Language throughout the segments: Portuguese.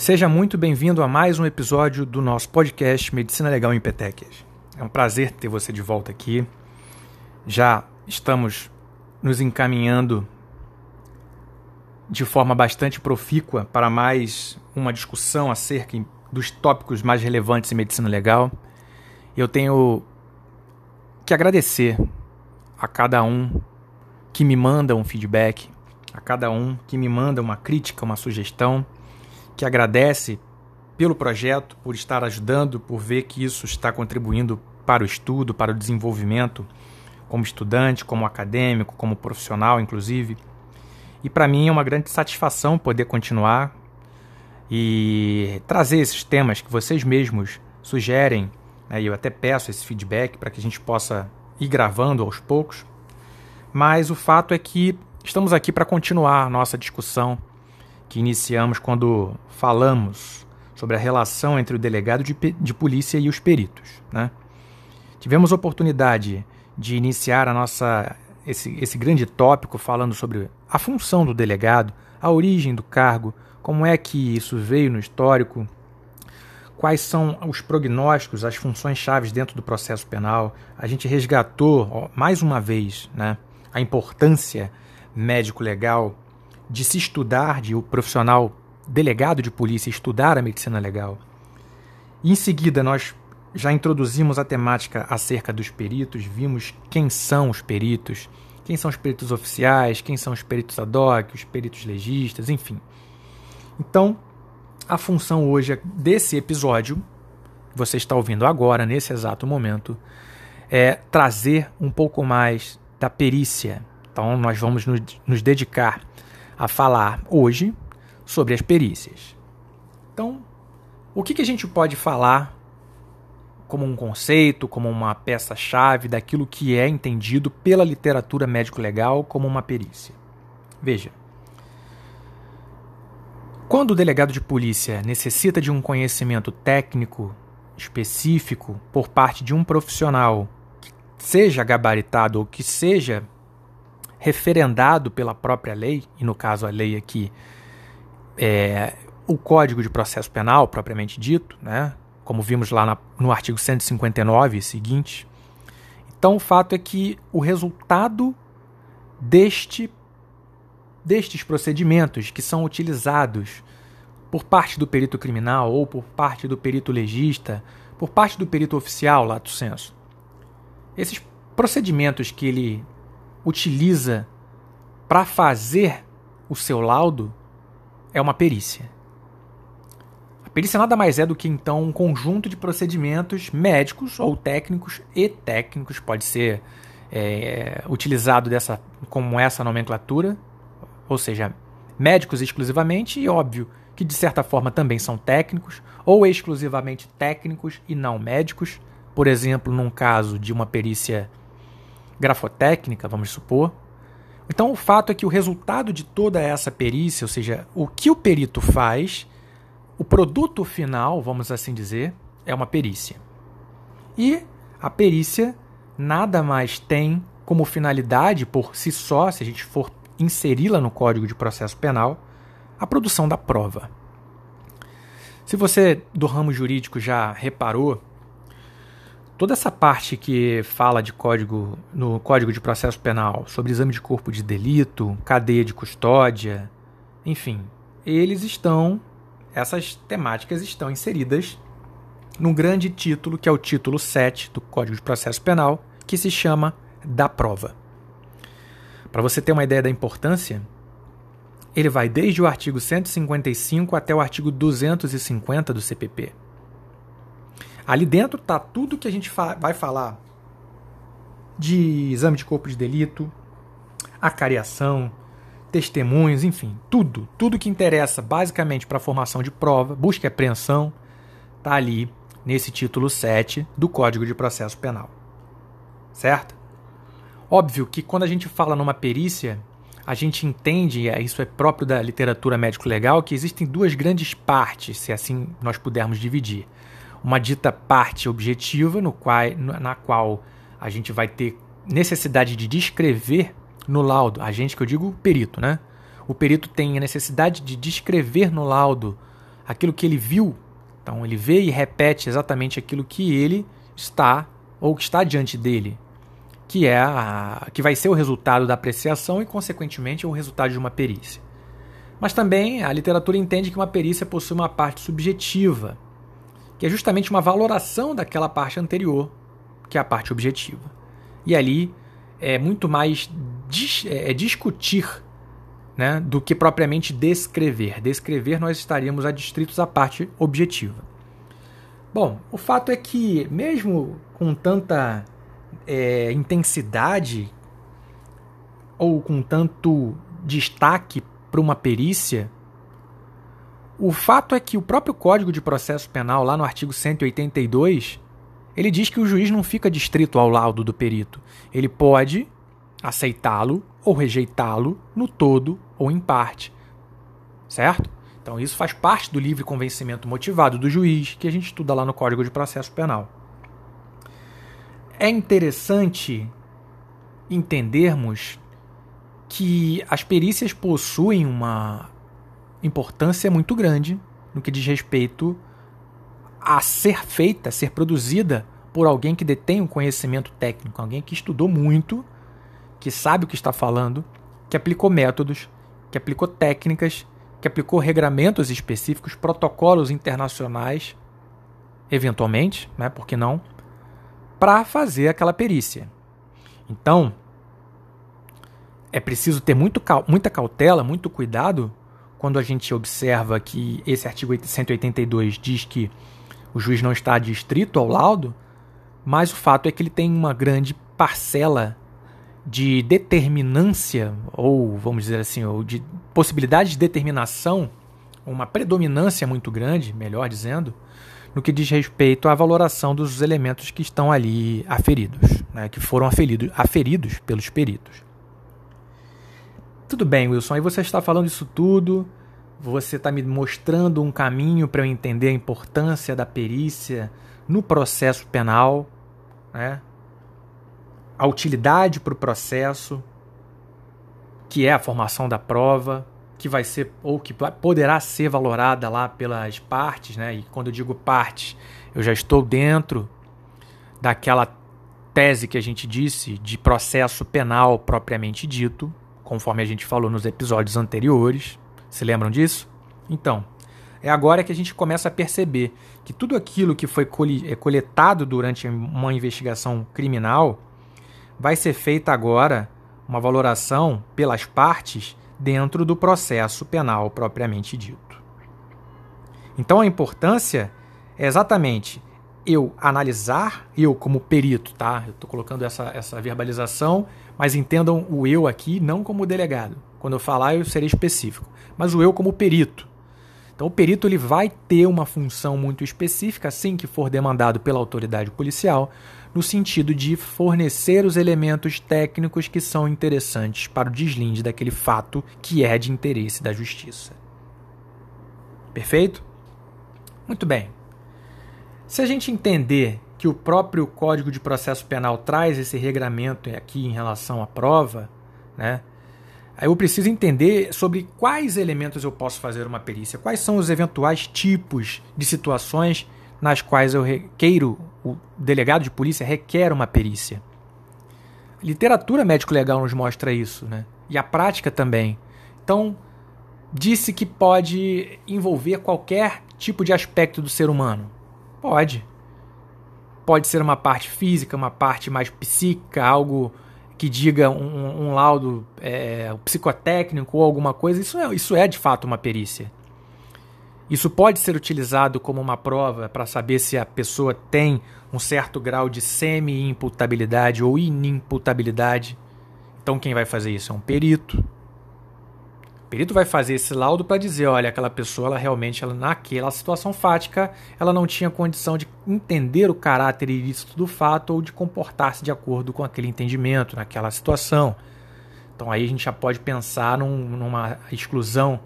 Seja muito bem-vindo a mais um episódio do nosso podcast Medicina Legal em Petequias. É um prazer ter você de volta aqui. Já estamos nos encaminhando de forma bastante profícua para mais uma discussão acerca dos tópicos mais relevantes em medicina legal. Eu tenho que agradecer a cada um que me manda um feedback, a cada um que me manda uma crítica, uma sugestão que agradece pelo projeto, por estar ajudando, por ver que isso está contribuindo para o estudo, para o desenvolvimento, como estudante, como acadêmico, como profissional, inclusive. E para mim é uma grande satisfação poder continuar e trazer esses temas que vocês mesmos sugerem. Né? Eu até peço esse feedback para que a gente possa ir gravando aos poucos. Mas o fato é que estamos aqui para continuar nossa discussão que iniciamos quando falamos sobre a relação entre o delegado de, de polícia e os peritos. Né? Tivemos oportunidade de iniciar a nossa esse, esse grande tópico falando sobre a função do delegado, a origem do cargo, como é que isso veio no histórico, quais são os prognósticos, as funções chaves dentro do processo penal. A gente resgatou ó, mais uma vez né, a importância médico-legal de se estudar, de o profissional delegado de polícia estudar a medicina legal. Em seguida, nós já introduzimos a temática acerca dos peritos, vimos quem são os peritos, quem são os peritos oficiais, quem são os peritos ad hoc, os peritos legistas, enfim. Então, a função hoje desse episódio, que você está ouvindo agora, nesse exato momento, é trazer um pouco mais da perícia. Então, nós vamos nos dedicar a falar hoje sobre as perícias. Então, o que, que a gente pode falar como um conceito, como uma peça-chave daquilo que é entendido pela literatura médico-legal como uma perícia? Veja. Quando o delegado de polícia necessita de um conhecimento técnico específico por parte de um profissional que seja gabaritado ou que seja referendado pela própria lei, e no caso a lei aqui é o Código de Processo Penal, propriamente dito, né? como vimos lá na, no artigo 159 e seguinte. Então, o fato é que o resultado deste, destes procedimentos que são utilizados por parte do perito criminal ou por parte do perito legista, por parte do perito oficial, lato senso, esses procedimentos que ele utiliza para fazer o seu laudo é uma perícia. A perícia nada mais é do que então um conjunto de procedimentos médicos ou técnicos e técnicos, pode ser é, utilizado dessa, como essa nomenclatura, ou seja, médicos exclusivamente, e óbvio que de certa forma também são técnicos, ou exclusivamente técnicos e não médicos, por exemplo, num caso de uma perícia grafotécnica, vamos supor. Então, o fato é que o resultado de toda essa perícia, ou seja, o que o perito faz, o produto final, vamos assim dizer, é uma perícia. E a perícia nada mais tem como finalidade por si só, se a gente for inseri-la no Código de Processo Penal, a produção da prova. Se você do ramo jurídico já reparou toda essa parte que fala de código no Código de Processo Penal sobre exame de corpo de delito, cadeia de custódia, enfim, eles estão essas temáticas estão inseridas num grande título que é o título 7 do Código de Processo Penal, que se chama da prova. Para você ter uma ideia da importância, ele vai desde o artigo 155 até o artigo 250 do CPP. Ali dentro tá tudo que a gente fa vai falar de exame de corpo de delito, acariação, testemunhos, enfim, tudo, tudo que interessa basicamente para a formação de prova, busca e apreensão, tá ali nesse título 7 do Código de Processo Penal. Certo? Óbvio que quando a gente fala numa perícia, a gente entende, isso é próprio da literatura médico-legal, que existem duas grandes partes, se assim nós pudermos dividir uma dita parte objetiva no qual, na qual a gente vai ter necessidade de descrever no laudo, a gente que eu digo perito, né? O perito tem a necessidade de descrever no laudo aquilo que ele viu. Então ele vê e repete exatamente aquilo que ele está ou que está diante dele, que é a, que vai ser o resultado da apreciação e consequentemente o resultado de uma perícia. Mas também a literatura entende que uma perícia possui uma parte subjetiva, que é justamente uma valoração daquela parte anterior, que é a parte objetiva. E ali é muito mais dis, é, é discutir né, do que propriamente descrever. Descrever nós estaríamos adstritos à parte objetiva. Bom, o fato é que, mesmo com tanta é, intensidade ou com tanto destaque para uma perícia, o fato é que o próprio Código de Processo Penal, lá no artigo 182, ele diz que o juiz não fica distrito ao laudo do perito. Ele pode aceitá-lo ou rejeitá-lo no todo ou em parte. Certo? Então isso faz parte do livre convencimento motivado do juiz, que a gente estuda lá no Código de Processo Penal. É interessante entendermos que as perícias possuem uma importância muito grande no que diz respeito a ser feita, a ser produzida por alguém que detém um conhecimento técnico, alguém que estudou muito, que sabe o que está falando, que aplicou métodos, que aplicou técnicas, que aplicou regramentos específicos, protocolos internacionais, eventualmente, né, por que não, para fazer aquela perícia. Então, é preciso ter muito, muita cautela, muito cuidado quando a gente observa que esse artigo 182 diz que o juiz não está distrito ao laudo, mas o fato é que ele tem uma grande parcela de determinância, ou vamos dizer assim, ou de possibilidade de determinação, uma predominância muito grande, melhor dizendo, no que diz respeito à valoração dos elementos que estão ali aferidos, né, que foram aferidos, aferidos pelos peritos. Tudo bem, Wilson, aí você está falando isso tudo, você está me mostrando um caminho para eu entender a importância da perícia no processo penal, né? a utilidade para o processo, que é a formação da prova, que vai ser ou que poderá ser valorada lá pelas partes, né? E quando eu digo partes, eu já estou dentro daquela tese que a gente disse de processo penal propriamente dito, conforme a gente falou nos episódios anteriores. Se lembram disso? Então, é agora que a gente começa a perceber que tudo aquilo que foi é, coletado durante uma investigação criminal vai ser feita agora uma valoração pelas partes dentro do processo penal propriamente dito. Então a importância é exatamente eu analisar, eu como perito, tá? Eu estou colocando essa, essa verbalização mas entendam o eu aqui não como delegado. Quando eu falar, eu serei específico, mas o eu como perito. Então, o perito ele vai ter uma função muito específica, assim que for demandado pela autoridade policial, no sentido de fornecer os elementos técnicos que são interessantes para o deslinde daquele fato que é de interesse da justiça. Perfeito? Muito bem. Se a gente entender que o próprio Código de Processo Penal traz esse regramento aqui em relação à prova, né? Eu preciso entender sobre quais elementos eu posso fazer uma perícia, quais são os eventuais tipos de situações nas quais eu requeiro, o delegado de polícia requer uma perícia. A literatura médico-legal nos mostra isso, né? E a prática também. Então, disse que pode envolver qualquer tipo de aspecto do ser humano. Pode. Pode ser uma parte física, uma parte mais psíquica, algo que diga um, um laudo é, psicotécnico ou alguma coisa. Isso é, isso é de fato uma perícia. Isso pode ser utilizado como uma prova para saber se a pessoa tem um certo grau de semi-imputabilidade ou inimputabilidade. Então, quem vai fazer isso é um perito perito vai fazer esse laudo para dizer, olha, aquela pessoa, ela realmente, ela, naquela situação fática, ela não tinha condição de entender o caráter ilícito do fato ou de comportar-se de acordo com aquele entendimento naquela situação. Então aí a gente já pode pensar num, numa exclusão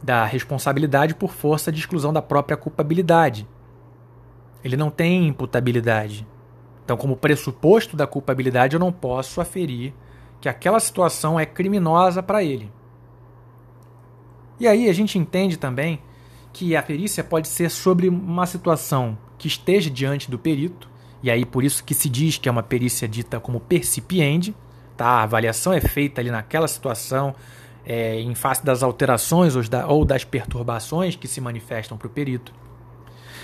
da responsabilidade por força de exclusão da própria culpabilidade. Ele não tem imputabilidade. Então, como pressuposto da culpabilidade, eu não posso aferir que aquela situação é criminosa para ele. E aí a gente entende também que a perícia pode ser sobre uma situação que esteja diante do perito, e aí por isso que se diz que é uma perícia dita como percipiente, tá? A avaliação é feita ali naquela situação, é, em face das alterações ou, da, ou das perturbações que se manifestam para o perito.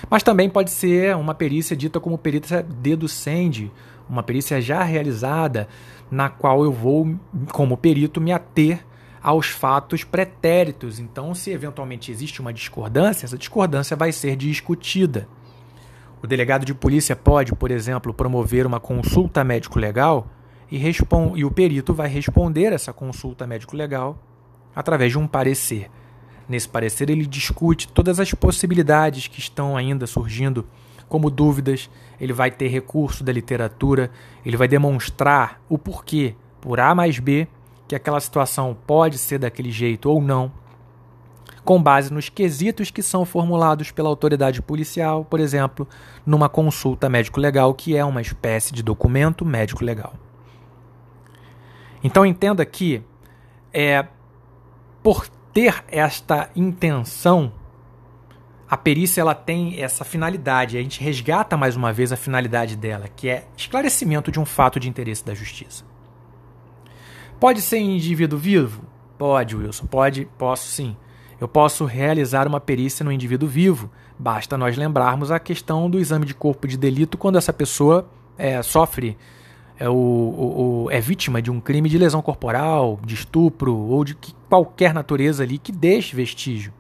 Mas também pode ser uma perícia dita como perícia deducende, uma perícia já realizada, na qual eu vou, como perito, me ater aos fatos pretéritos. Então, se eventualmente existe uma discordância, essa discordância vai ser discutida. O delegado de polícia pode, por exemplo, promover uma consulta médico-legal e, e o perito vai responder essa consulta médico-legal através de um parecer. Nesse parecer, ele discute todas as possibilidades que estão ainda surgindo como dúvidas, ele vai ter recurso da literatura, ele vai demonstrar o porquê, por A mais B, que aquela situação pode ser daquele jeito ou não, com base nos quesitos que são formulados pela autoridade policial, por exemplo, numa consulta médico-legal, que é uma espécie de documento médico-legal. Então entenda que é por ter esta intenção, a perícia ela tem essa finalidade. A gente resgata mais uma vez a finalidade dela, que é esclarecimento de um fato de interesse da justiça. Pode ser indivíduo vivo? Pode, Wilson. Pode, posso sim. Eu posso realizar uma perícia no indivíduo vivo. Basta nós lembrarmos a questão do exame de corpo de delito quando essa pessoa é, sofre é, o, o, é vítima de um crime de lesão corporal, de estupro ou de que, qualquer natureza ali que deixe vestígio.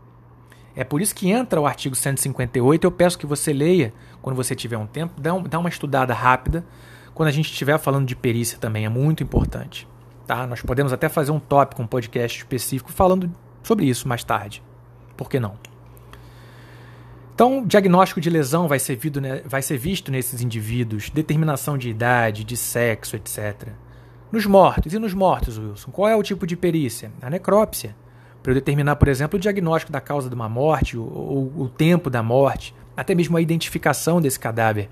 É por isso que entra o artigo 158. Eu peço que você leia quando você tiver um tempo, dá, um, dá uma estudada rápida. Quando a gente estiver falando de perícia também, é muito importante. Tá? Nós podemos até fazer um tópico, um podcast específico falando sobre isso mais tarde. Por que não? Então, diagnóstico de lesão vai ser, visto, né, vai ser visto nesses indivíduos, determinação de idade, de sexo, etc. Nos mortos, e nos mortos, Wilson? Qual é o tipo de perícia? A necrópsia. Para eu determinar, por exemplo, o diagnóstico da causa de uma morte, ou, ou o tempo da morte, até mesmo a identificação desse cadáver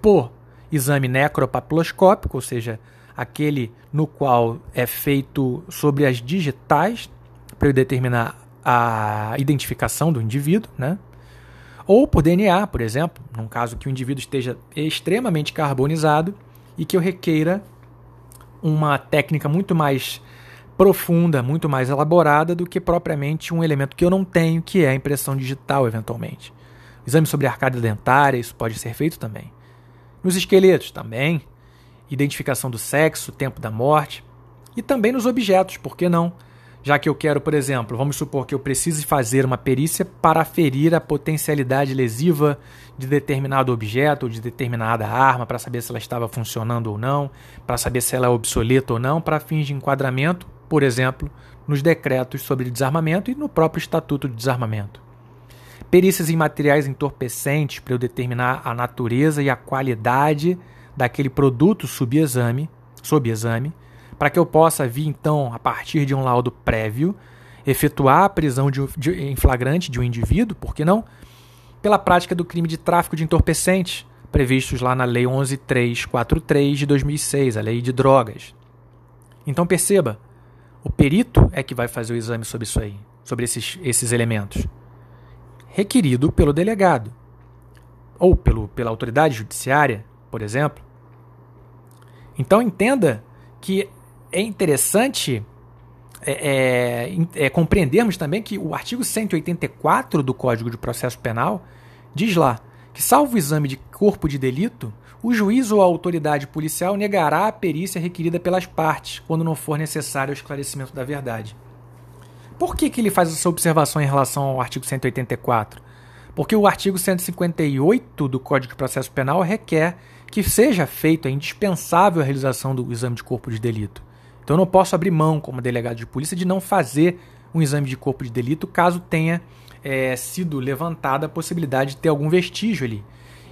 por exame necropapiloscópico, ou seja, aquele no qual é feito sobre as digitais, para determinar a identificação do indivíduo, né? Ou por DNA, por exemplo, num caso que o indivíduo esteja extremamente carbonizado e que eu requeira uma técnica muito mais profunda, muito mais elaborada do que propriamente um elemento que eu não tenho, que é a impressão digital, eventualmente. Exame sobre arcada dentária, isso pode ser feito também. Nos esqueletos, também. Identificação do sexo, tempo da morte. E também nos objetos, por que não? Já que eu quero, por exemplo, vamos supor que eu precise fazer uma perícia para aferir a potencialidade lesiva de determinado objeto ou de determinada arma, para saber se ela estava funcionando ou não, para saber se ela é obsoleta ou não, para fins de enquadramento, por exemplo, nos decretos sobre desarmamento e no próprio Estatuto de Desarmamento. Perícias em materiais entorpecentes para eu determinar a natureza e a qualidade daquele produto sob exame, sob exame para que eu possa vir, então, a partir de um laudo prévio, efetuar a prisão de, de, em flagrante de um indivíduo, por que não? Pela prática do crime de tráfico de entorpecentes, previstos lá na Lei 11343 de 2006, a Lei de Drogas. Então perceba, o perito é que vai fazer o exame sobre isso aí, sobre esses, esses elementos, requerido pelo delegado ou pelo, pela autoridade judiciária, por exemplo. Então entenda que é interessante é, é, é, compreendermos também que o artigo 184 do Código de Processo Penal diz lá que, salvo exame de corpo de delito, o juiz ou a autoridade policial negará a perícia requerida pelas partes, quando não for necessário o esclarecimento da verdade. Por que, que ele faz essa observação em relação ao artigo 184? Porque o artigo 158 do Código de Processo Penal requer que seja feita, é indispensável a realização do exame de corpo de delito. Então eu não posso abrir mão, como delegado de polícia, de não fazer um exame de corpo de delito caso tenha é, sido levantada a possibilidade de ter algum vestígio ali.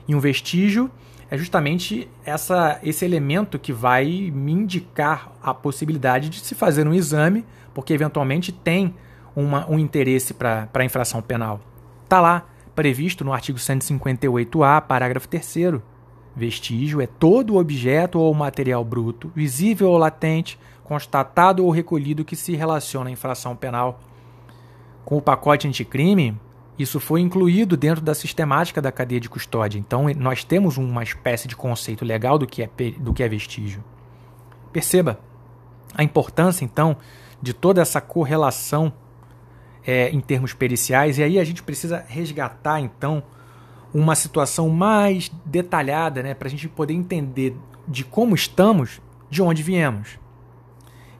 E um vestígio é justamente essa, esse elemento que vai me indicar a possibilidade de se fazer um exame, porque eventualmente tem uma, um interesse para a infração penal. Está lá, previsto no artigo 158A, parágrafo 3. Vestígio é todo objeto ou material bruto, visível ou latente, constatado ou recolhido que se relaciona à infração penal. Com o pacote anticrime, isso foi incluído dentro da sistemática da cadeia de custódia. Então, nós temos uma espécie de conceito legal do que é, do que é vestígio. Perceba a importância, então, de toda essa correlação é, em termos periciais, e aí a gente precisa resgatar, então, uma situação mais detalhada, né, para a gente poder entender de como estamos, de onde viemos.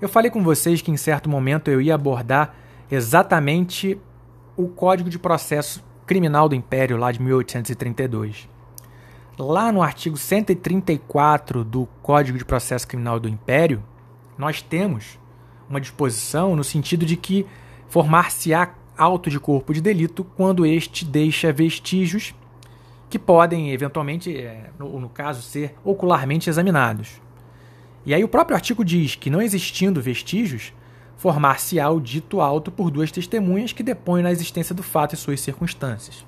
Eu falei com vocês que em certo momento eu ia abordar exatamente o Código de Processo Criminal do Império, lá de 1832. Lá no artigo 134 do Código de Processo Criminal do Império, nós temos uma disposição no sentido de que formar-se-á auto de corpo de delito quando este deixa vestígios que podem, eventualmente, é, no, no caso, ser ocularmente examinados. E aí o próprio artigo diz que, não existindo vestígios, formar-se-á o dito auto por duas testemunhas que depõem na existência do fato e suas circunstâncias.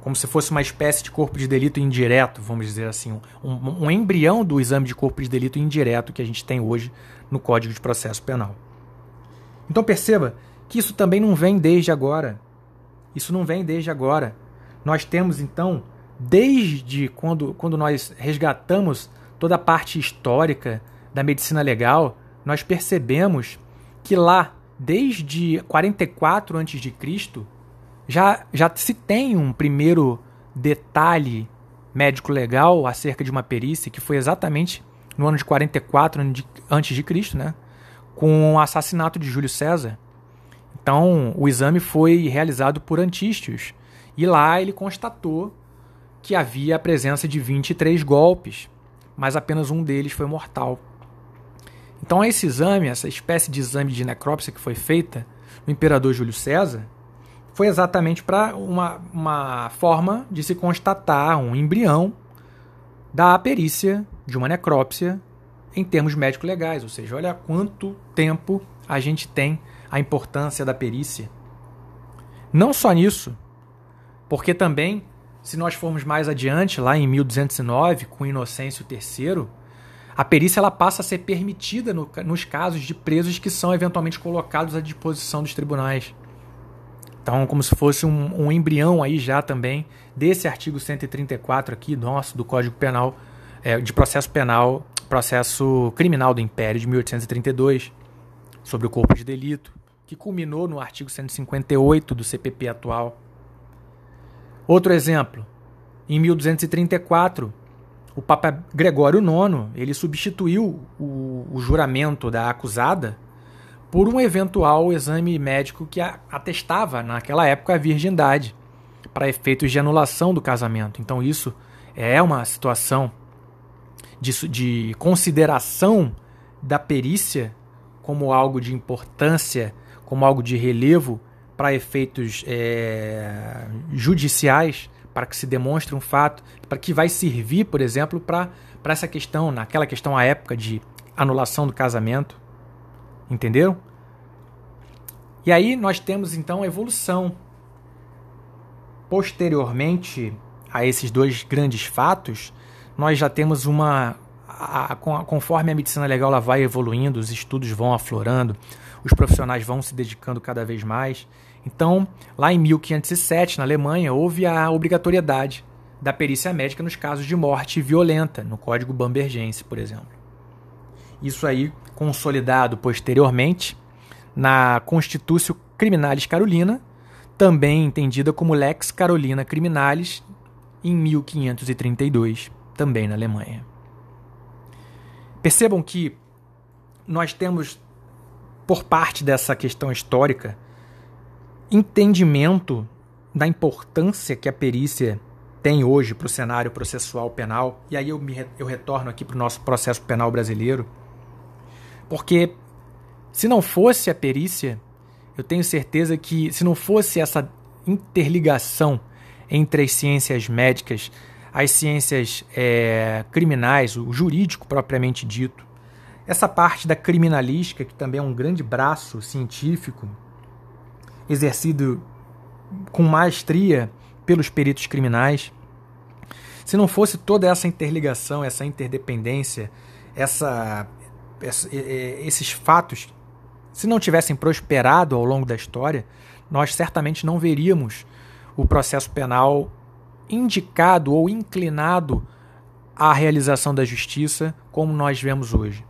Como se fosse uma espécie de corpo de delito indireto, vamos dizer assim, um, um embrião do exame de corpo de delito indireto que a gente tem hoje no Código de Processo Penal. Então perceba que isso também não vem desde agora. Isso não vem desde agora. Nós temos então, desde quando, quando nós resgatamos toda a parte histórica da medicina legal, nós percebemos que lá, desde 44 a.C., já, já se tem um primeiro detalhe médico-legal acerca de uma perícia, que foi exatamente no ano de 44 a.C., né, com o assassinato de Júlio César. Então, o exame foi realizado por Antístios, e lá ele constatou que havia a presença de 23 golpes, mas apenas um deles foi mortal. Então, esse exame, essa espécie de exame de necrópsia que foi feita no imperador Júlio César, foi exatamente para uma, uma forma de se constatar um embrião da perícia de uma necrópsia em termos médico-legais, ou seja, olha quanto tempo a gente tem a importância da perícia. Não só nisso, porque também, se nós formos mais adiante, lá em 1209, com Inocêncio III, a perícia ela passa a ser permitida no, nos casos de presos que são eventualmente colocados à disposição dos tribunais. Então, como se fosse um, um embrião aí já também desse artigo 134 aqui, nosso, do Código Penal, é, de processo penal, processo criminal do Império de 1832, sobre o corpo de delito, que culminou no artigo 158 do CPP atual. Outro exemplo, em 1234, o Papa Gregório IX ele substituiu o, o juramento da acusada por um eventual exame médico que atestava, naquela época, a virgindade, para efeitos de anulação do casamento. Então, isso é uma situação de, de consideração da perícia como algo de importância, como algo de relevo para efeitos é, judiciais para que se demonstre um fato, para que vai servir, por exemplo, para essa questão, naquela questão à época de anulação do casamento. Entendeu? E aí nós temos então a evolução. Posteriormente a esses dois grandes fatos, nós já temos uma. A, a, conforme a medicina legal ela vai evoluindo, os estudos vão aflorando, os profissionais vão se dedicando cada vez mais. Então, lá em 1507, na Alemanha, houve a obrigatoriedade da perícia médica nos casos de morte violenta, no Código Bambergense, por exemplo. Isso aí consolidado posteriormente na Constitutio Criminalis Carolina, também entendida como Lex Carolina Criminalis, em 1532, também na Alemanha. Percebam que nós temos, por parte dessa questão histórica, entendimento da importância que a perícia tem hoje para o cenário processual penal, e aí eu, me, eu retorno aqui para o nosso processo penal brasileiro, porque se não fosse a perícia, eu tenho certeza que se não fosse essa interligação entre as ciências médicas, as ciências é, criminais, o jurídico propriamente dito, essa parte da criminalística, que também é um grande braço científico, exercido com maestria pelos peritos criminais. Se não fosse toda essa interligação, essa interdependência, essa, essa, esses fatos, se não tivessem prosperado ao longo da história, nós certamente não veríamos o processo penal indicado ou inclinado à realização da justiça como nós vemos hoje.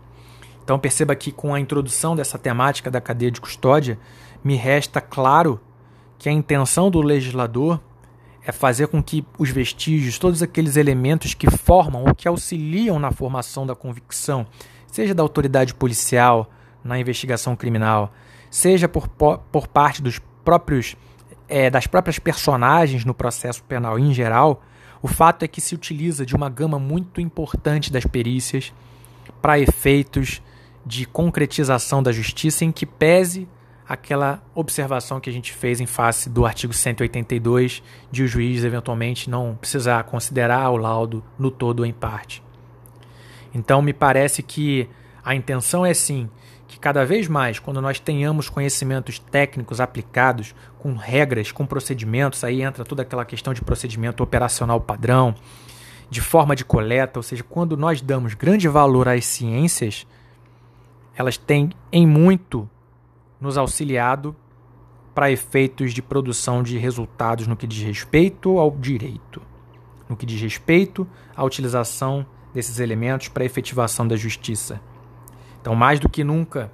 Então perceba que com a introdução dessa temática da cadeia de custódia, me resta claro que a intenção do legislador é fazer com que os vestígios, todos aqueles elementos que formam ou que auxiliam na formação da convicção, seja da autoridade policial na investigação criminal, seja por, por parte dos próprios é, das próprias personagens no processo penal em geral, o fato é que se utiliza de uma gama muito importante das perícias para efeitos de concretização da justiça em que pese aquela observação que a gente fez em face do artigo 182 de o juiz eventualmente não precisar considerar o laudo no todo ou em parte. Então me parece que a intenção é sim que cada vez mais, quando nós tenhamos conhecimentos técnicos aplicados, com regras, com procedimentos, aí entra toda aquela questão de procedimento operacional padrão, de forma de coleta, ou seja, quando nós damos grande valor às ciências, elas têm em muito nos auxiliado para efeitos de produção de resultados no que diz respeito ao direito, no que diz respeito à utilização desses elementos para efetivação da justiça. Então, mais do que nunca,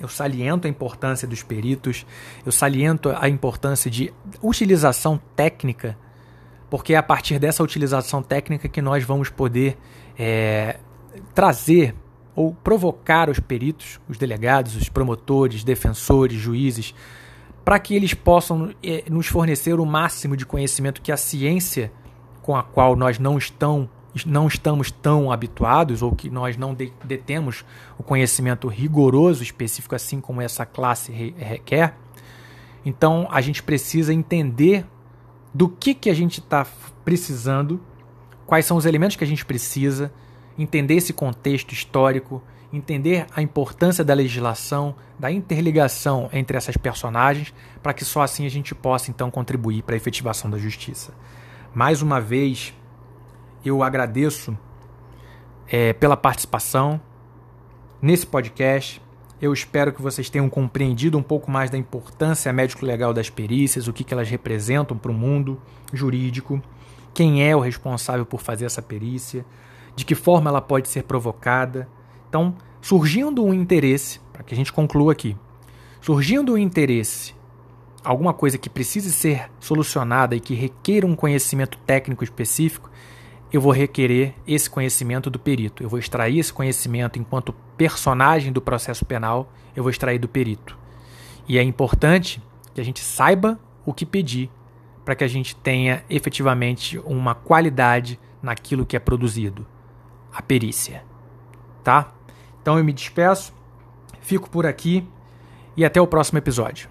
eu saliento a importância dos peritos, eu saliento a importância de utilização técnica, porque é a partir dessa utilização técnica que nós vamos poder é, trazer ou provocar os peritos, os delegados, os promotores, defensores, juízes, para que eles possam é, nos fornecer o máximo de conhecimento que a ciência com a qual nós não estamos não estamos tão habituados ou que nós não detemos o conhecimento rigoroso específico assim como essa classe requer. Então a gente precisa entender do que, que a gente está precisando, quais são os elementos que a gente precisa, entender esse contexto histórico, entender a importância da legislação, da interligação entre essas personagens, para que só assim a gente possa então contribuir para a efetivação da justiça. Mais uma vez, eu agradeço é, pela participação nesse podcast. Eu espero que vocês tenham compreendido um pouco mais da importância médico-legal das perícias, o que, que elas representam para o mundo jurídico, quem é o responsável por fazer essa perícia, de que forma ela pode ser provocada. Então, surgindo um interesse, para que a gente conclua aqui, surgindo um interesse, alguma coisa que precise ser solucionada e que requer um conhecimento técnico específico, eu vou requerer esse conhecimento do perito. Eu vou extrair esse conhecimento enquanto personagem do processo penal, eu vou extrair do perito. E é importante que a gente saiba o que pedir para que a gente tenha efetivamente uma qualidade naquilo que é produzido, a perícia. Tá? Então eu me despeço, fico por aqui e até o próximo episódio.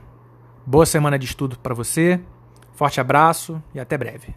Boa semana de estudo para você, forte abraço e até breve.